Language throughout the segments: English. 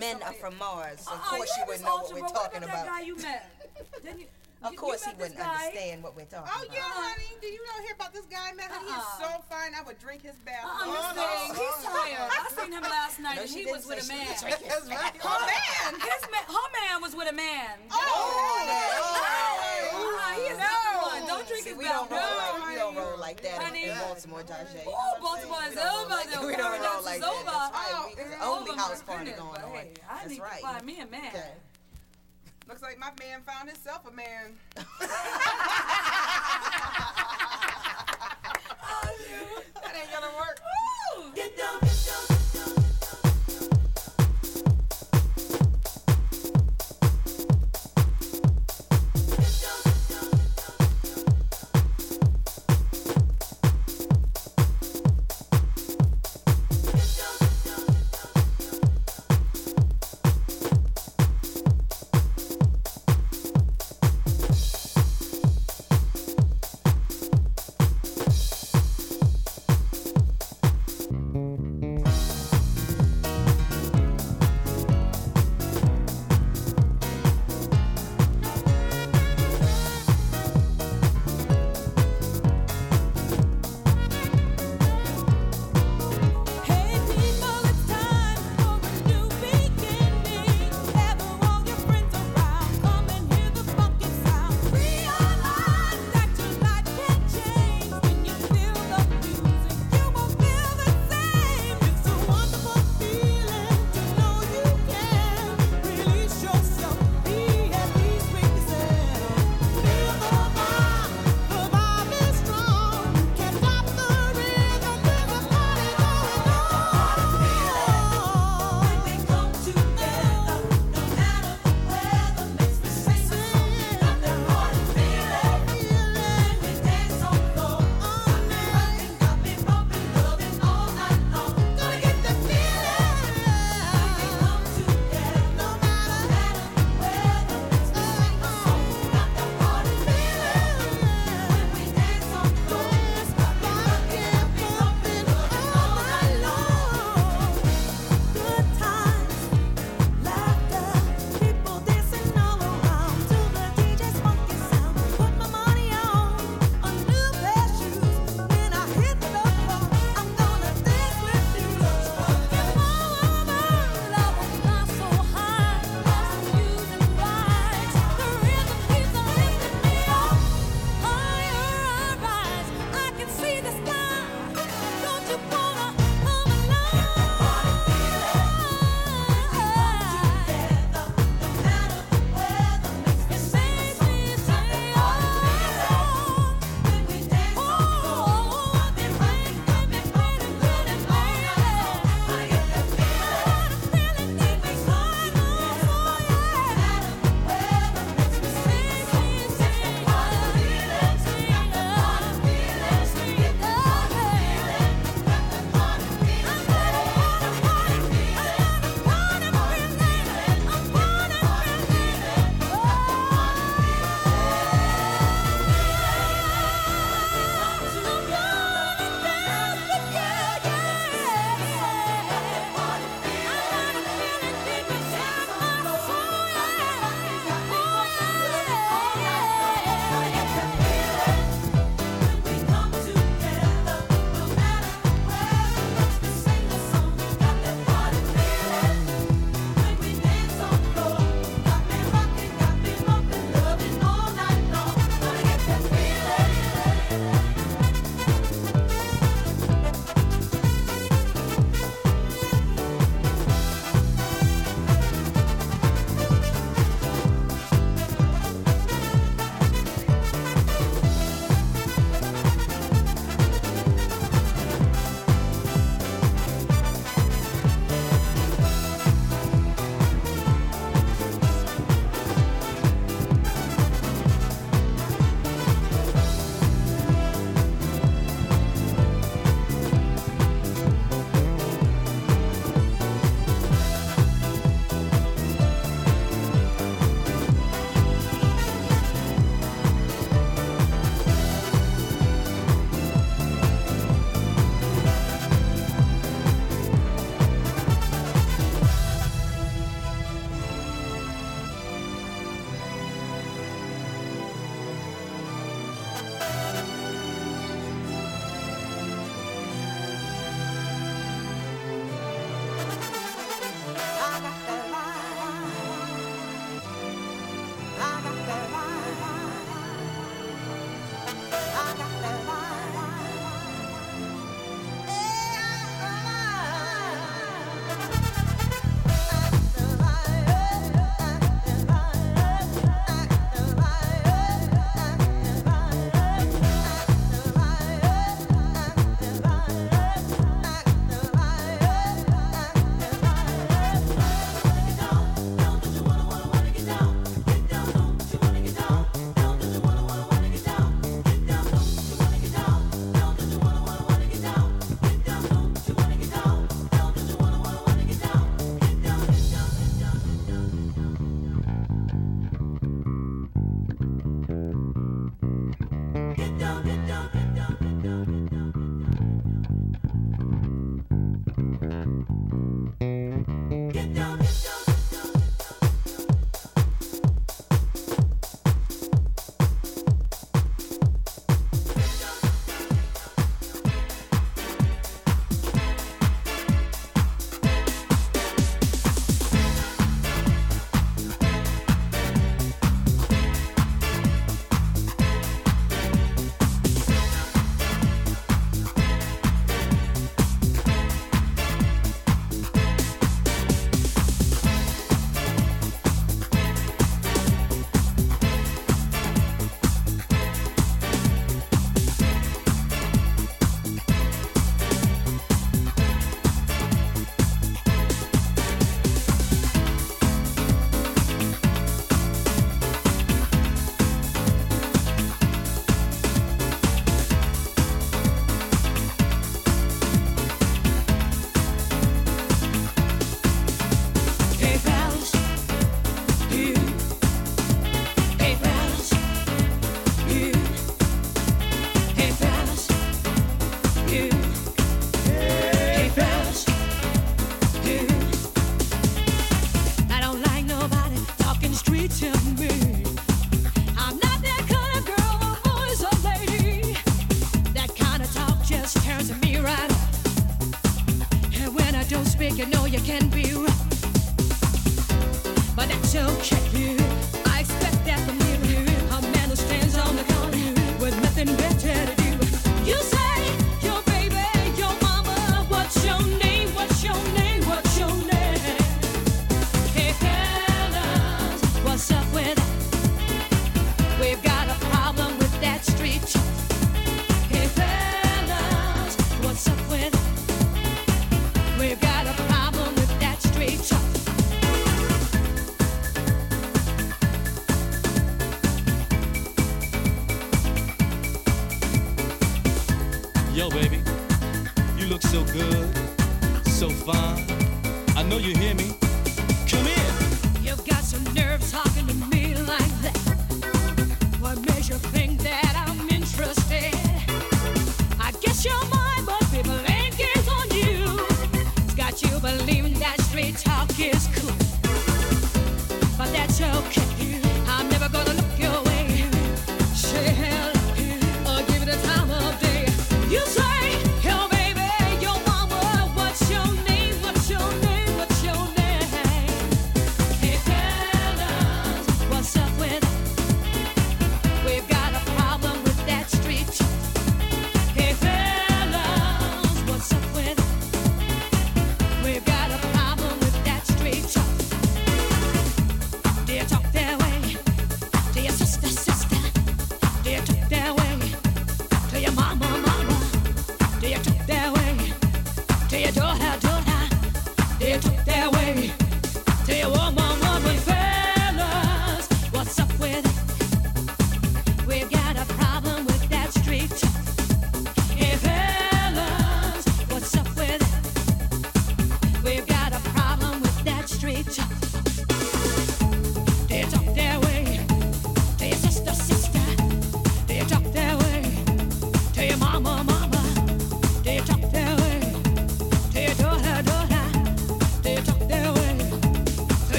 with Men are from Mars. Of Uh-uh, course you you wouldn't know what we're talking about. That guy you met? You, Of you- course you he wouldn't guy? understand what we're talking Oh about. Oh yeah, honey. Do you not hear about this guy, man? Honey, Uh-uh. he's so fine. I would drink his bath. Uh-uh, all Miss day. He's tired. I seen him last night No, and he was with a man. was drinking his bath. Oh man. His man, her man was with a man. Oh, Uh-uh, he is not the one. Don't drink See, his we don't bath. Like we don't roll like that Honey. in Baltimore, Tajay. Oh, Baltimore is over. The We don't roll paradise like that. That's right. Oh, It's it's only house party goodness, going but on. hey, I That's need right. to find me a man. Okay. Looks like my man found himself a man. Oh, that ain't gonna work. Get down,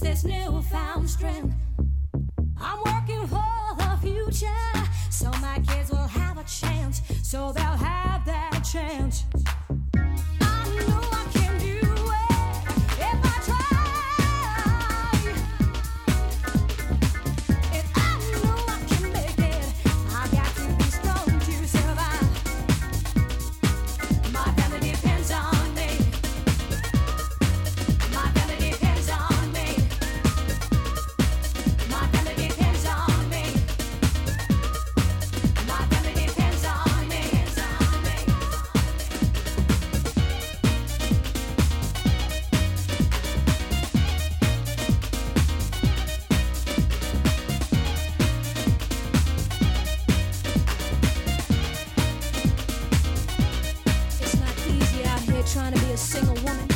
This as new. trying to be a single woman.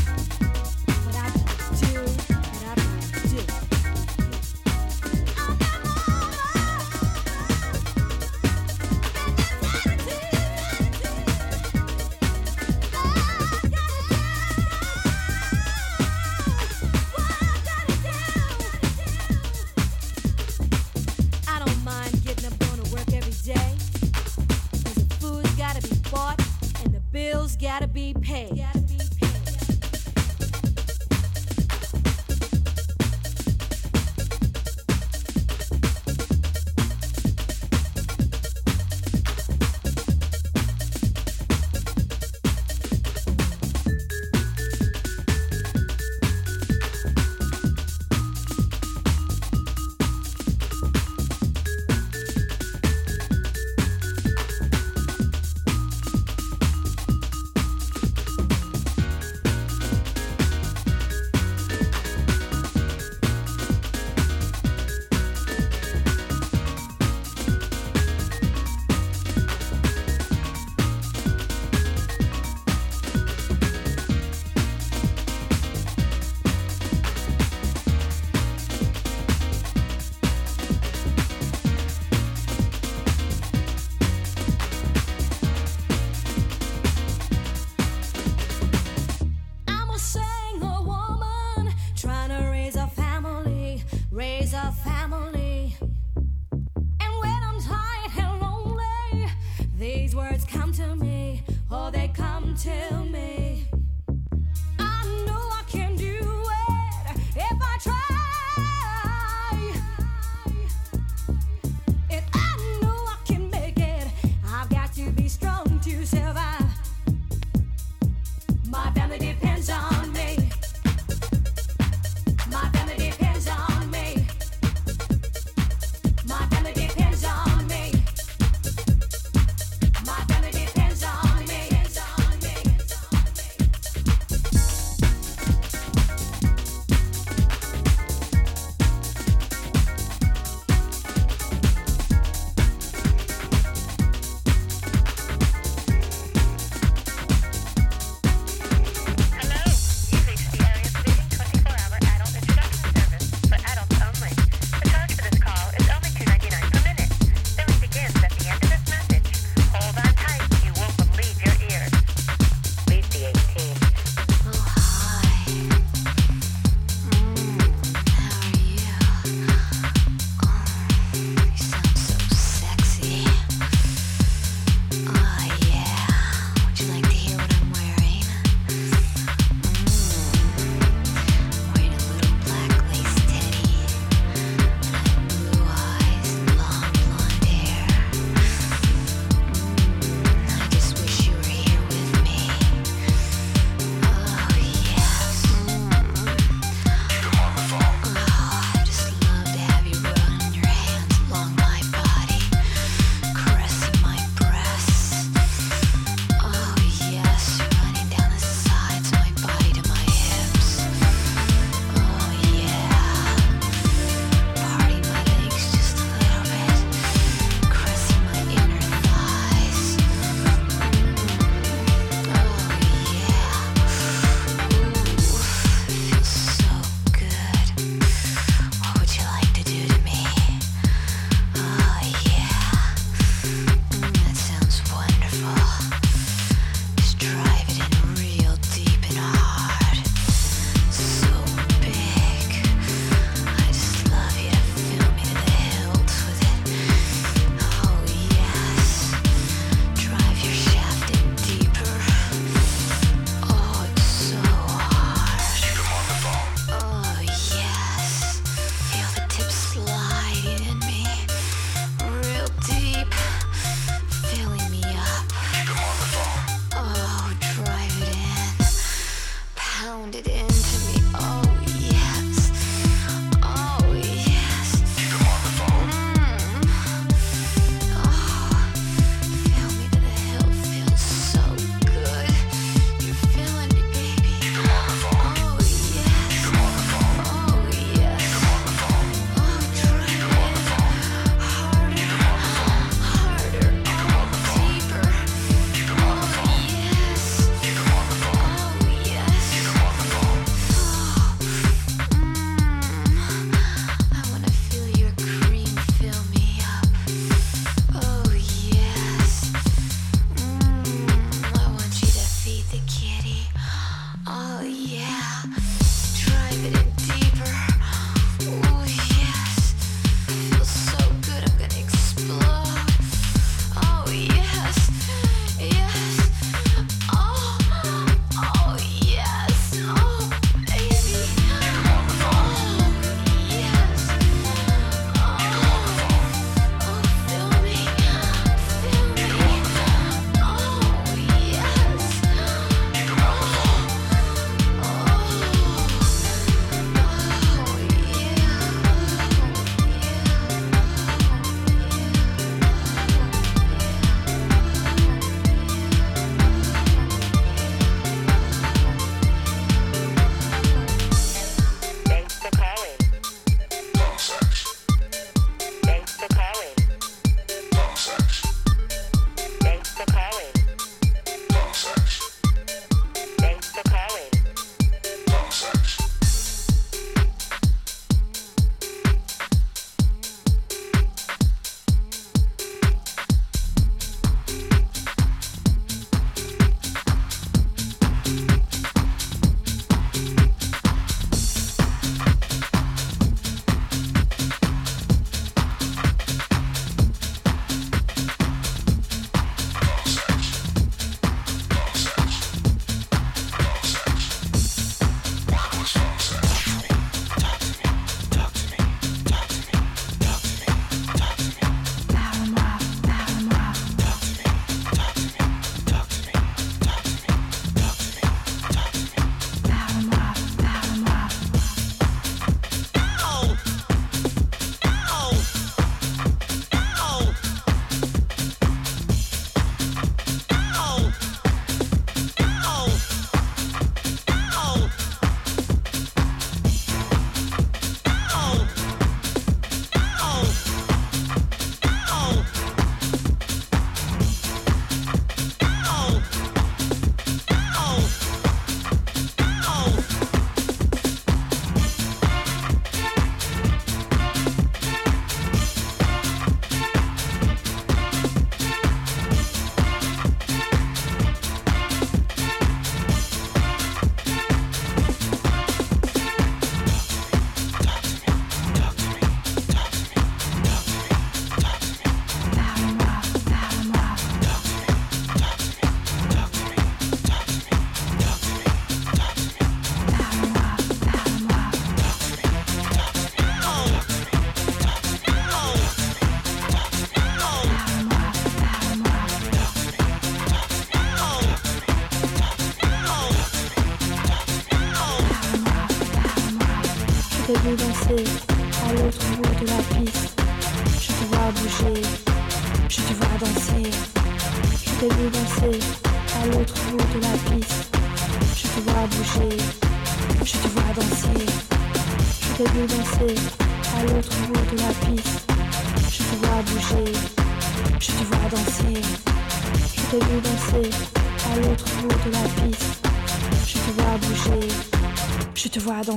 to survive.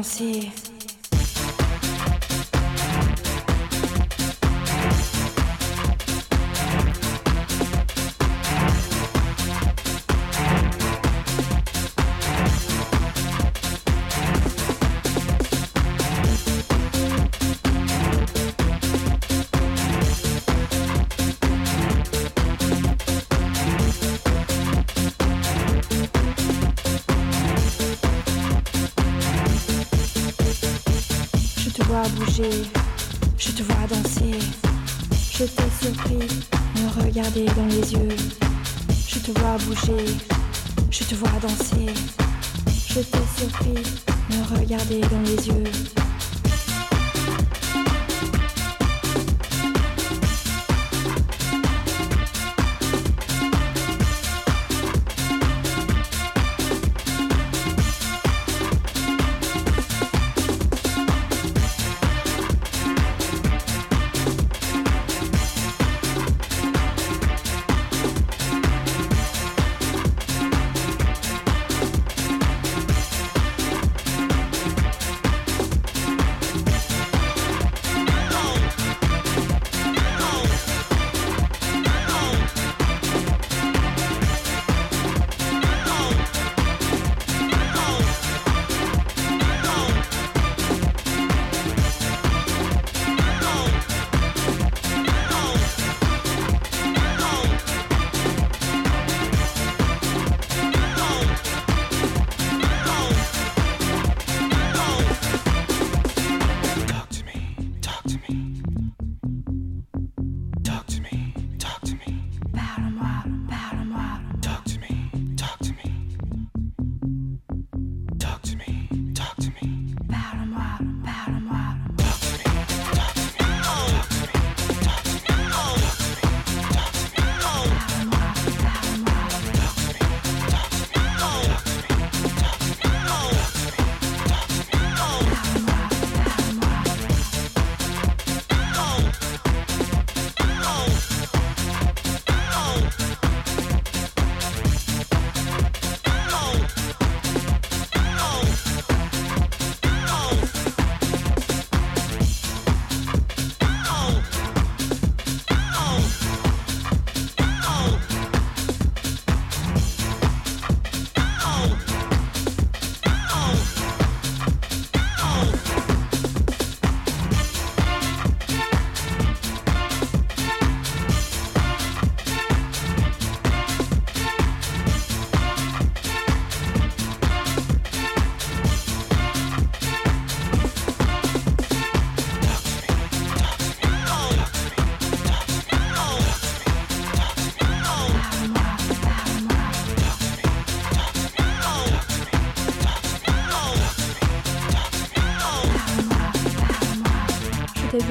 penser je te vois danser. Je t'ai surpris, me regarder dans les yeux.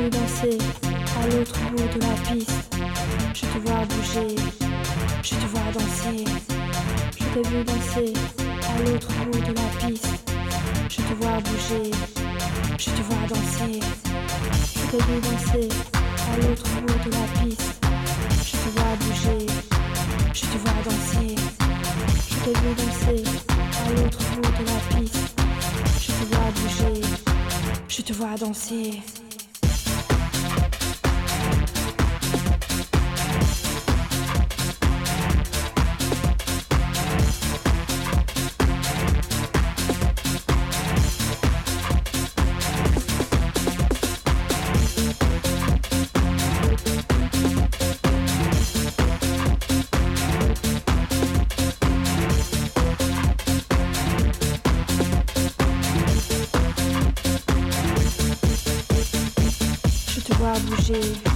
veux danser à l'autre bout de la piste. Je te vois bouger, je te vois danser. Je t'ai vu danser à l'autre bout de la piste. Je te vois bouger, je te vois danser. Je t'ai vu danser à l'autre bout de la piste. Je te vois bouger, je te vois danser. Je t'ai vu danser à l'autre bout de la piste. Je te vois bouger, je te vois danser. energy.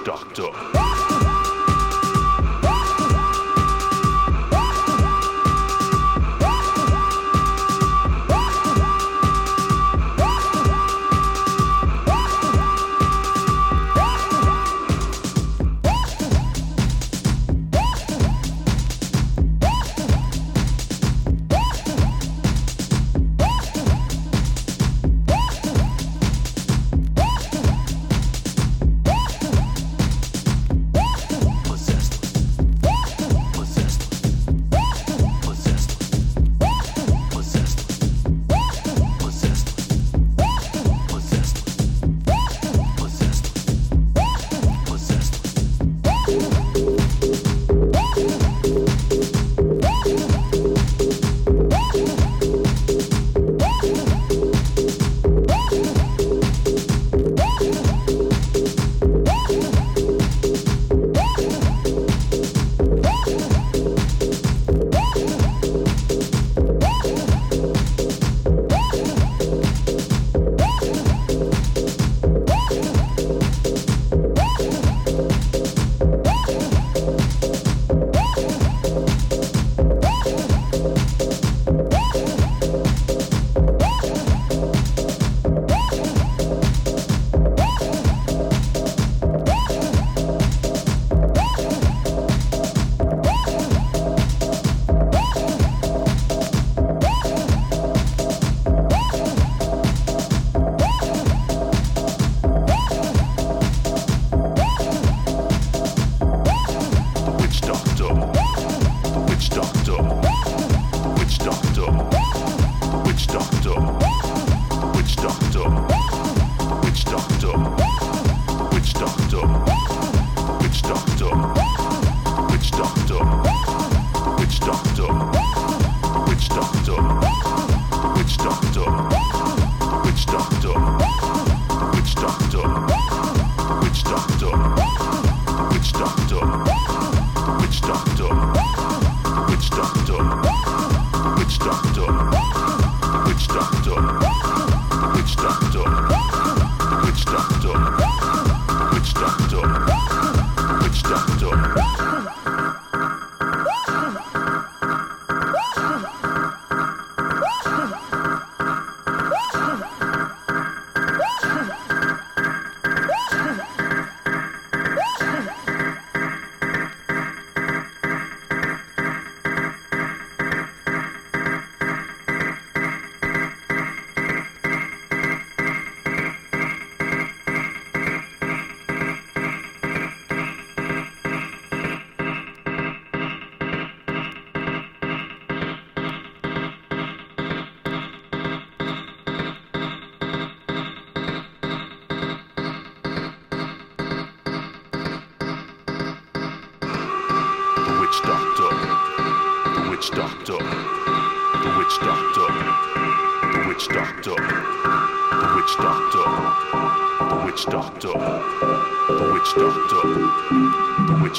Doctor.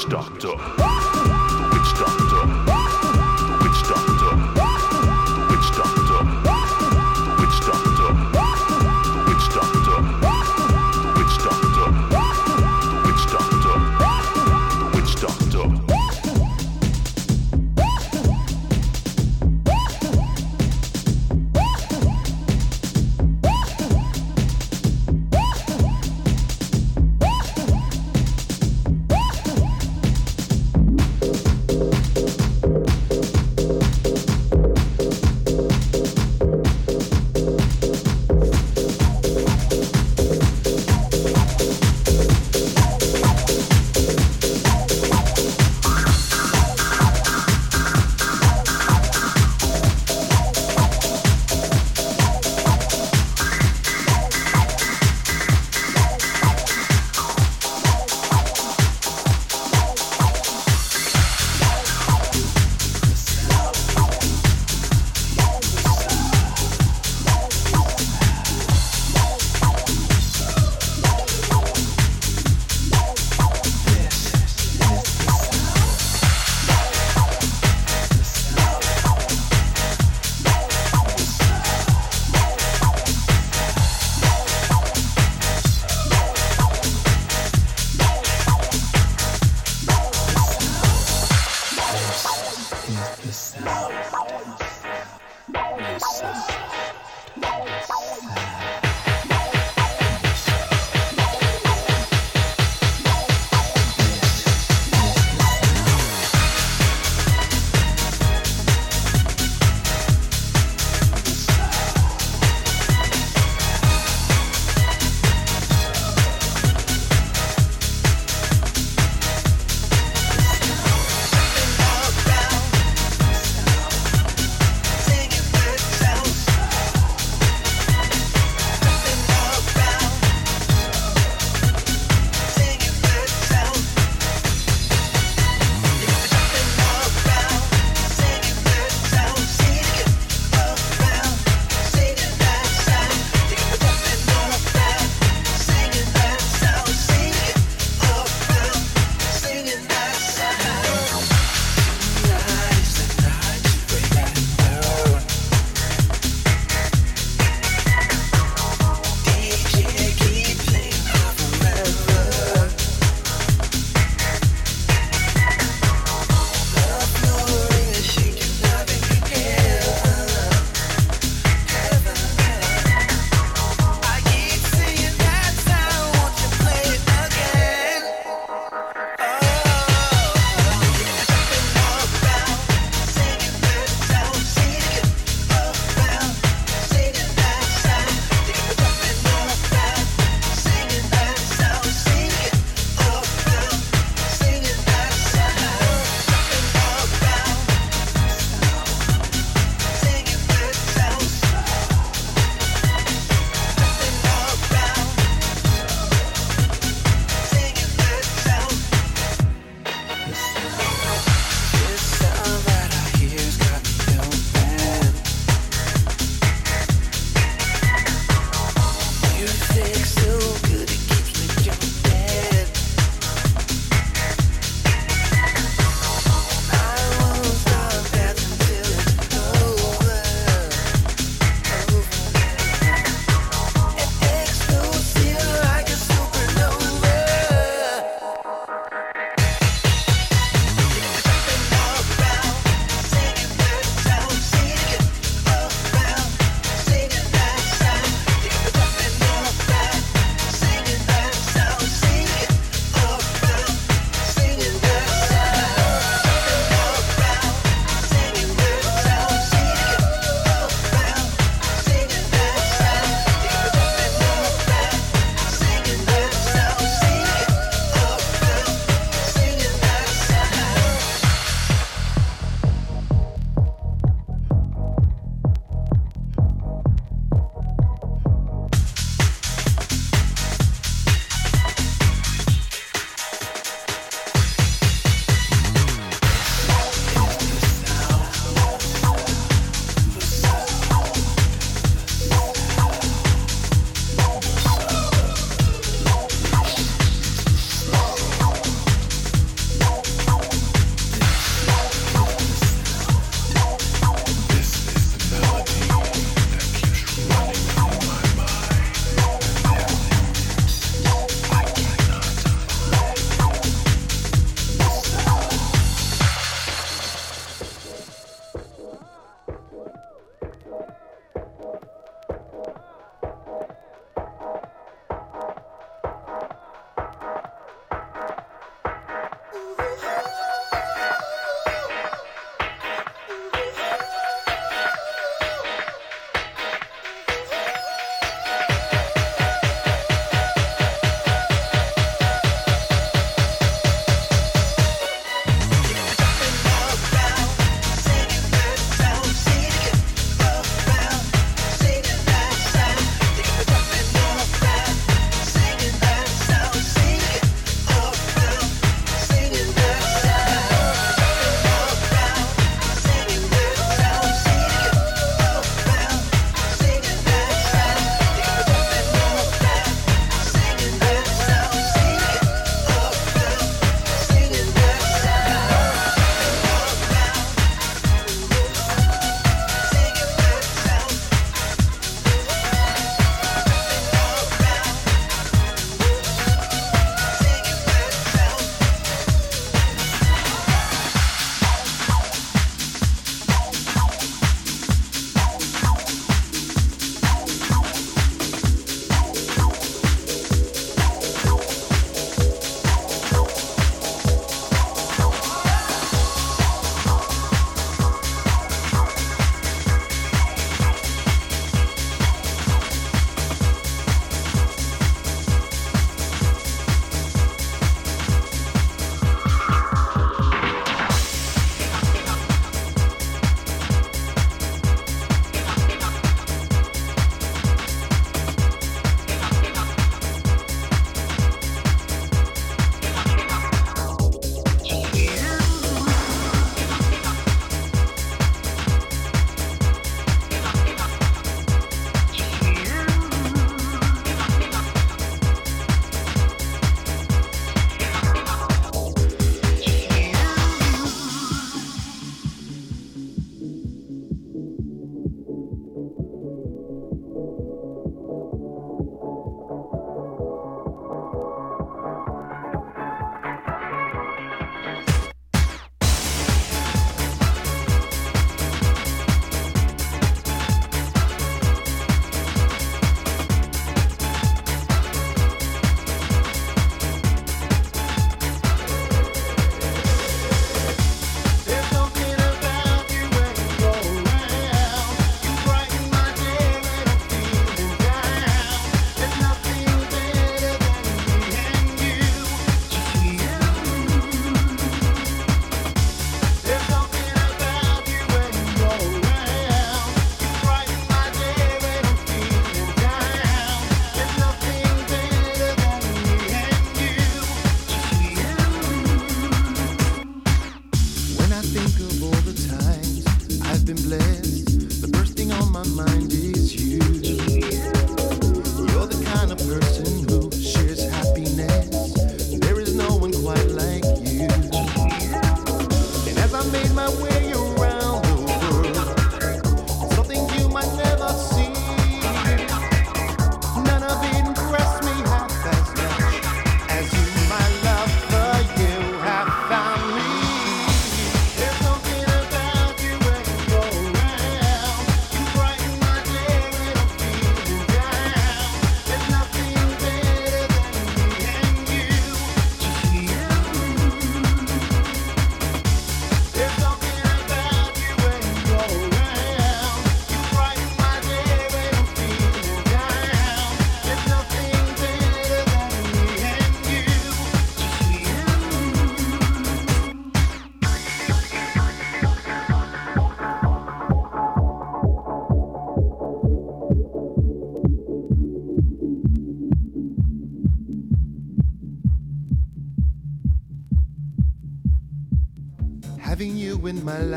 Doctor,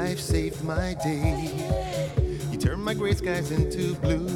life saved my day. You turned my gray skies into blue.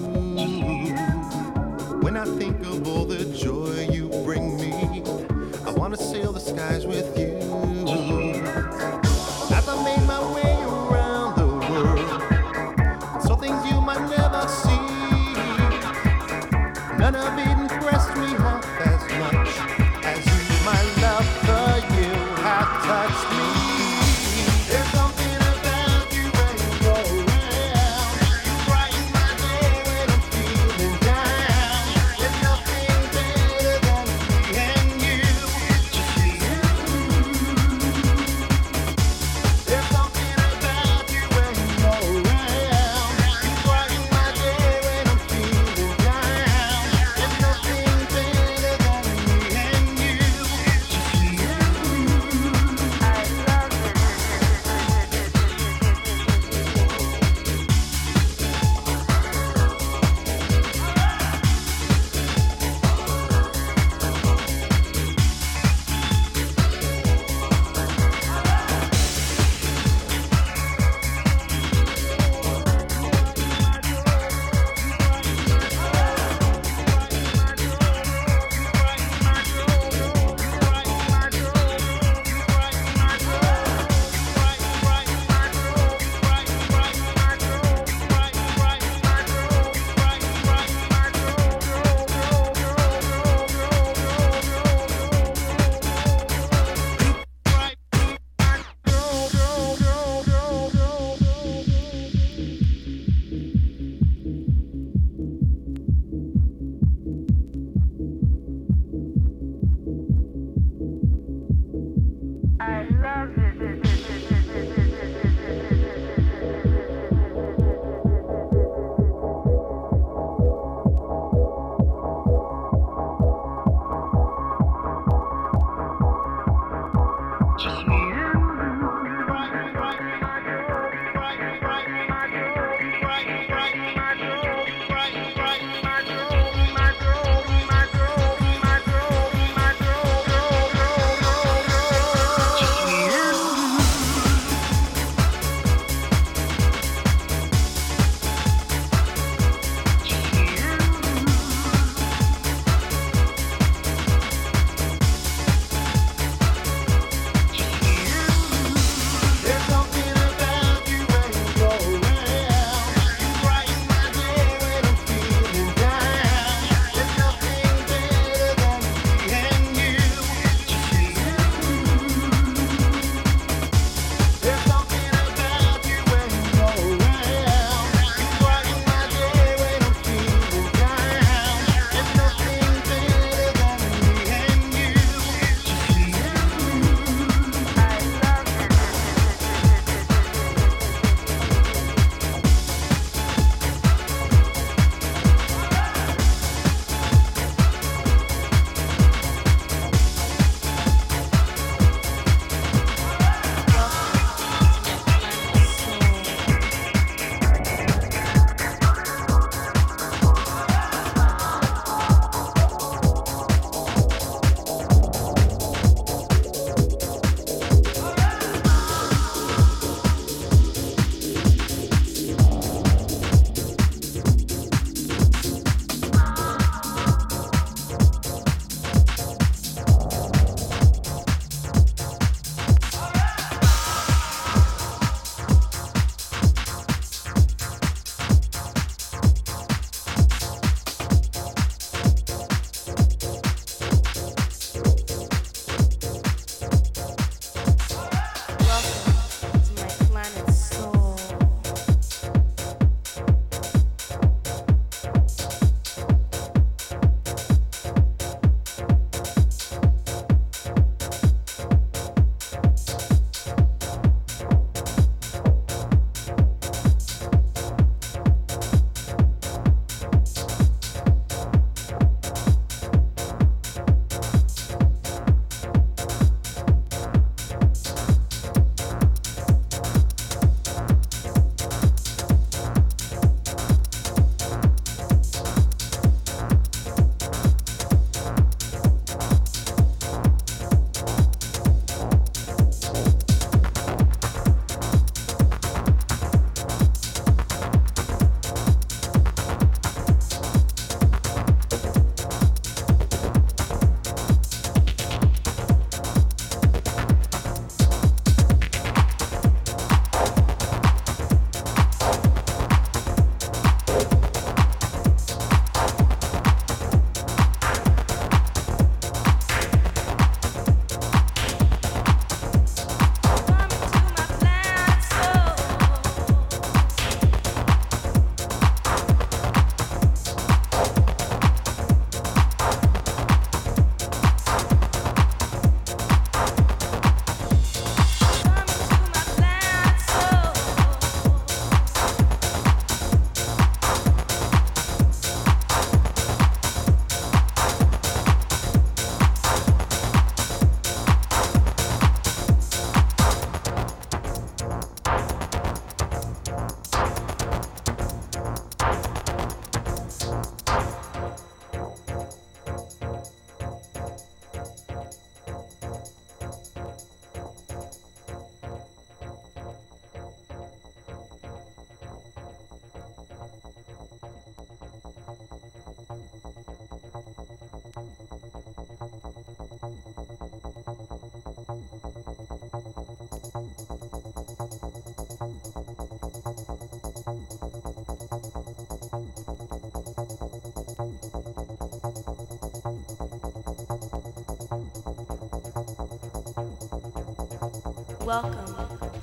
Welcome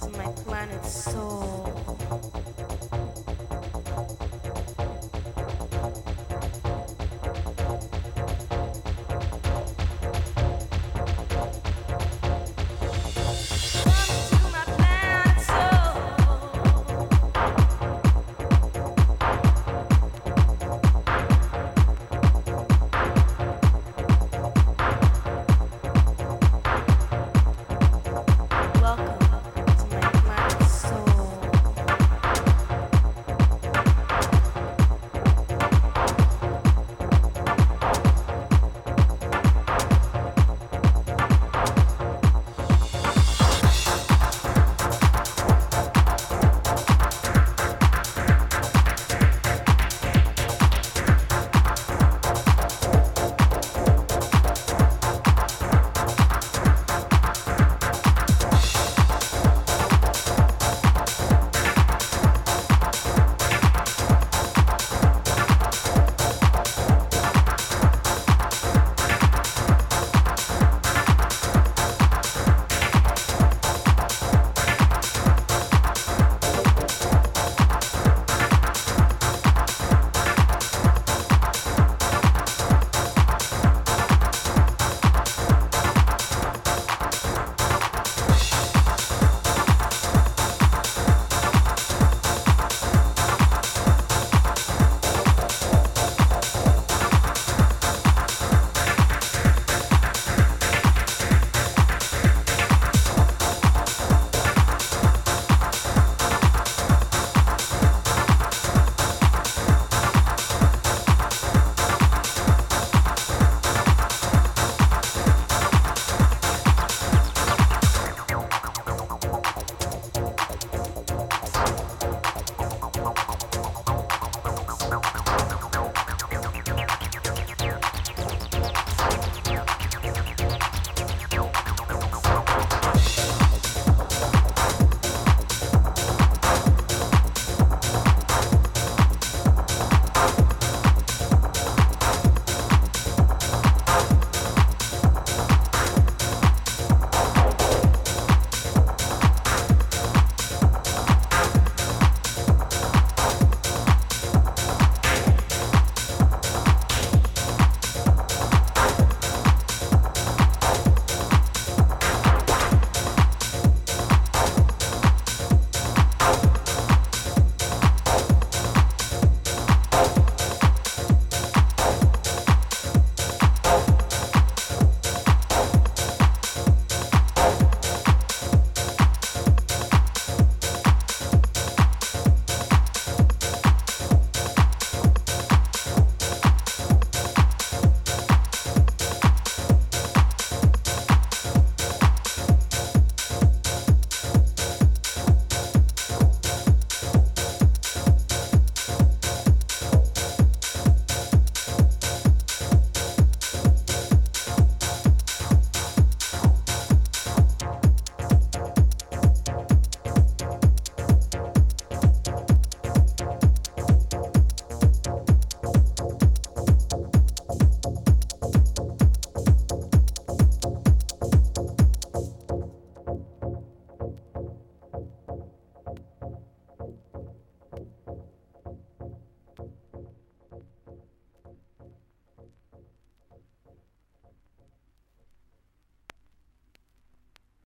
to my planet soul.